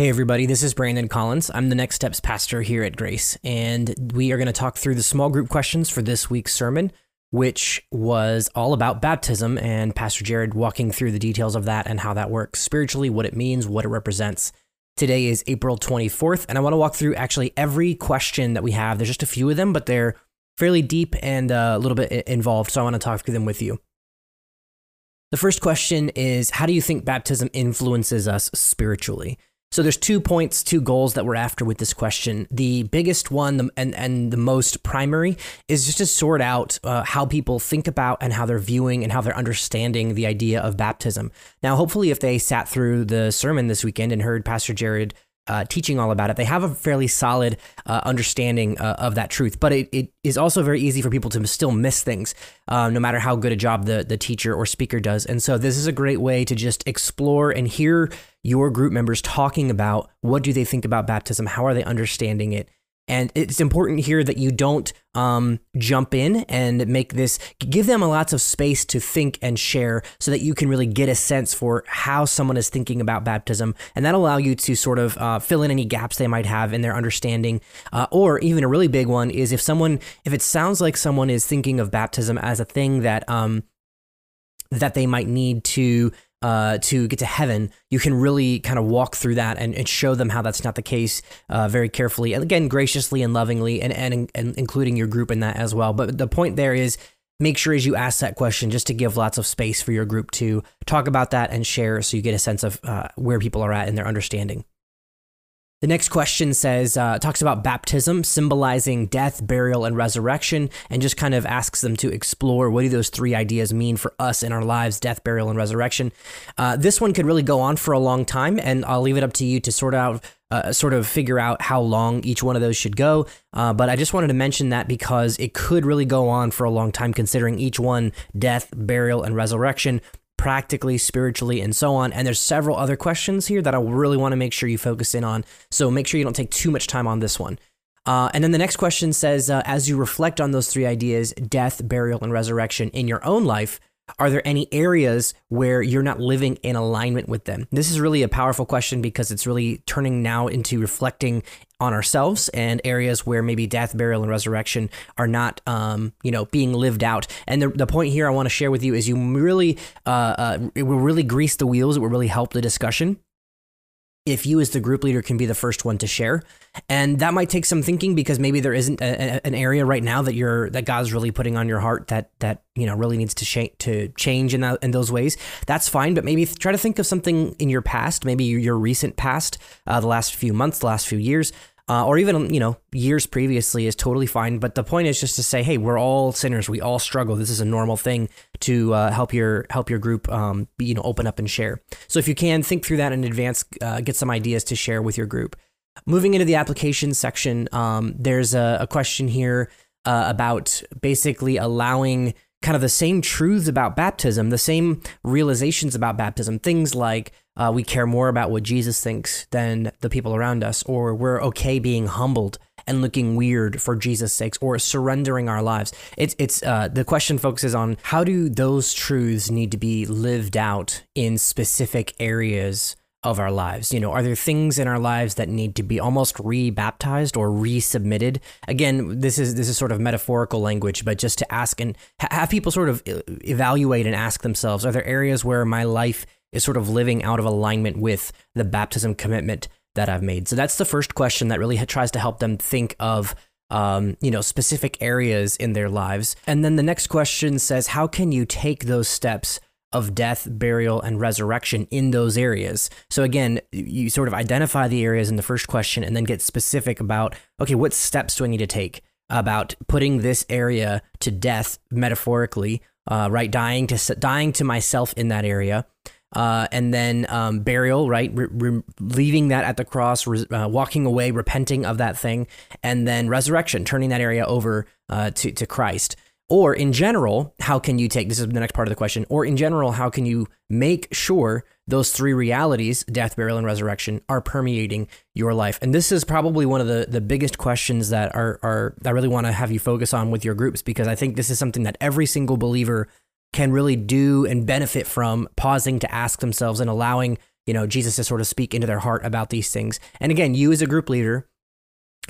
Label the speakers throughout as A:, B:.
A: Hey, everybody, this is Brandon Collins. I'm the Next Steps pastor here at Grace, and we are going to talk through the small group questions for this week's sermon, which was all about baptism and Pastor Jared walking through the details of that and how that works spiritually, what it means, what it represents. Today is April 24th, and I want to walk through actually every question that we have. There's just a few of them, but they're fairly deep and uh, a little bit involved, so I want to talk through them with you. The first question is How do you think baptism influences us spiritually? So there's two points, two goals that we're after with this question. The biggest one and, and the most primary is just to sort out uh, how people think about and how they're viewing and how they're understanding the idea of baptism. Now, hopefully, if they sat through the sermon this weekend and heard Pastor Jared uh, teaching all about it, they have a fairly solid uh, understanding uh, of that truth. But it, it is also very easy for people to still miss things, uh, no matter how good a job the, the teacher or speaker does. And so this is a great way to just explore and hear your group members talking about what do they think about baptism, how are they understanding it, and it's important here that you don't um, jump in and make this, give them lots of space to think and share so that you can really get a sense for how someone is thinking about baptism. And that'll allow you to sort of uh, fill in any gaps they might have in their understanding. Uh, or even a really big one is if someone, if it sounds like someone is thinking of baptism as a thing that, um, that they might need to uh, to get to heaven, you can really kind of walk through that and, and show them how that's not the case uh, very carefully. And again, graciously and lovingly, and, and, and including your group in that as well. But the point there is make sure as you ask that question just to give lots of space for your group to talk about that and share so you get a sense of uh, where people are at in their understanding. The next question says, uh, talks about baptism symbolizing death, burial, and resurrection, and just kind of asks them to explore what do those three ideas mean for us in our lives death, burial, and resurrection. Uh, this one could really go on for a long time, and I'll leave it up to you to sort out. Uh, sort of figure out how long each one of those should go. Uh, but I just wanted to mention that because it could really go on for a long time, considering each one death, burial, and resurrection practically, spiritually, and so on. And there's several other questions here that I really want to make sure you focus in on. So make sure you don't take too much time on this one. Uh, and then the next question says, uh, as you reflect on those three ideas, death, burial, and resurrection in your own life, are there any areas where you're not living in alignment with them? This is really a powerful question because it's really turning now into reflecting on ourselves and areas where maybe death, burial, and resurrection are not, um, you know, being lived out. And the, the point here I want to share with you is you really, uh, uh, it will really grease the wheels. It will really help the discussion if you as the group leader can be the first one to share. And that might take some thinking because maybe there isn't a, a, an area right now that you're that god's really putting on your heart that that you know really needs to sh- to change in that in those ways. That's fine but maybe try to think of something in your past maybe your recent past uh, the last few months the last few years uh, or even you know years previously is totally fine. But the point is just to say, hey, we're all sinners. We all struggle. This is a normal thing to uh, help your help your group, um, be, you know, open up and share. So if you can think through that in advance, uh, get some ideas to share with your group. Moving into the application section, um, there's a, a, question here uh, about basically allowing kind of the same truths about baptism, the same realizations about baptism, things like uh, we care more about what Jesus thinks than the people around us, or we're okay being humbled and looking weird for Jesus' sakes, or surrendering our lives. It's it's uh, the question focuses on how do those truths need to be lived out in specific areas of our lives? You know, are there things in our lives that need to be almost re-baptized or resubmitted? Again, this is this is sort of metaphorical language, but just to ask and have people sort of evaluate and ask themselves: Are there areas where my life is sort of living out of alignment with the baptism commitment that I've made? So that's the first question that really tries to help them think of. Um, you know, specific areas in their lives. And then the next question says, how can you take those steps of death, burial, and resurrection in those areas. So again, you sort of identify the areas in the first question and then get specific about okay, what steps do I need to take about putting this area to death metaphorically, uh, right? Dying to dying to myself in that area. Uh, and then um, burial, right? Re- re- leaving that at the cross, re- uh, walking away, repenting of that thing, and then resurrection, turning that area over uh, to to Christ. Or in general, how can you take this is the next part of the question, or in general, how can you make sure those three realities, death, burial, and resurrection, are permeating your life? And this is probably one of the, the biggest questions that are, are I really want to have you focus on with your groups because I think this is something that every single believer can really do and benefit from pausing to ask themselves and allowing you know, Jesus to sort of speak into their heart about these things. And again, you as a group leader,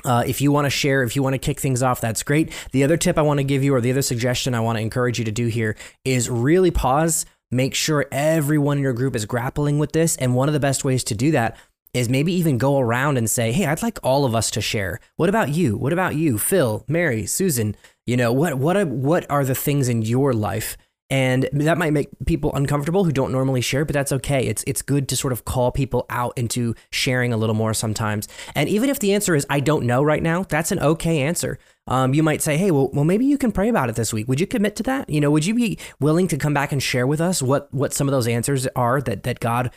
A: uh, if you want to share, if you want to kick things off, that's great. The other tip I want to give you, or the other suggestion I want to encourage you to do here, is really pause. Make sure everyone in your group is grappling with this. And one of the best ways to do that is maybe even go around and say, "Hey, I'd like all of us to share. What about you? What about you, Phil, Mary, Susan? You know, what what what are the things in your life and that might make people uncomfortable who don't normally share, but that's okay. It's it's good to sort of call people out into sharing a little more sometimes. And even if the answer is I don't know right now, that's an okay answer. Um, you might say, hey, well, well, maybe you can pray about it this week. Would you commit to that? You know, would you be willing to come back and share with us what what some of those answers are that that God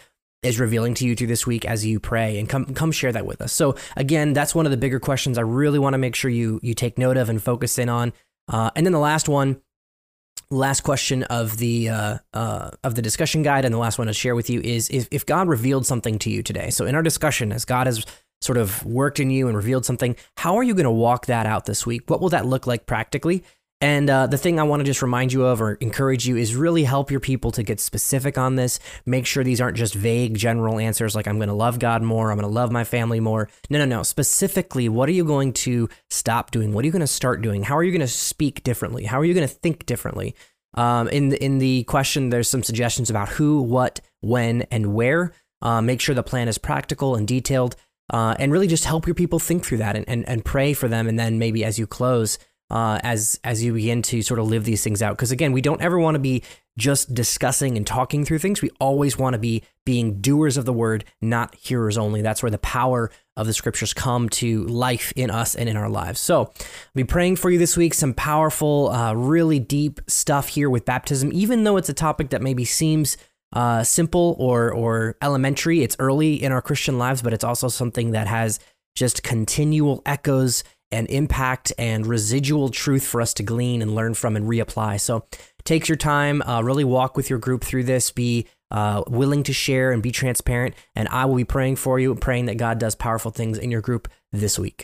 A: is revealing to you through this week as you pray and come come share that with us. So again, that's one of the bigger questions I really want to make sure you you take note of and focus in on. Uh, and then the last one last question of the uh, uh, of the discussion guide and the last one to share with you is if, if God revealed something to you today. So in our discussion, as God has sort of worked in you and revealed something, how are you going to walk that out this week? What will that look like practically? And uh, the thing I want to just remind you of or encourage you is really help your people to get specific on this. Make sure these aren't just vague general answers like I'm going to love God more, I'm going to love my family more. No, no, no. Specifically, what are you going to stop doing? What are you going to start doing? How are you going to speak differently? How are you going to think differently? Um, in the, in the question, there's some suggestions about who, what, when, and where. Uh, make sure the plan is practical and detailed, uh, and really just help your people think through that and, and, and pray for them. And then maybe as you close, uh, as as you begin to sort of live these things out. Because again, we don't ever want to be just discussing and talking through things. We always want to be being doers of the word, not hearers only. That's where the power of the scriptures come to life in us and in our lives. So, I'll be praying for you this week. Some powerful, uh, really deep stuff here with baptism, even though it's a topic that maybe seems uh, simple or or elementary. It's early in our Christian lives, but it's also something that has just continual echoes and impact and residual truth for us to glean and learn from and reapply. So take your time, uh, really walk with your group through this, be uh, willing to share and be transparent. And I will be praying for you, praying that God does powerful things in your group this week.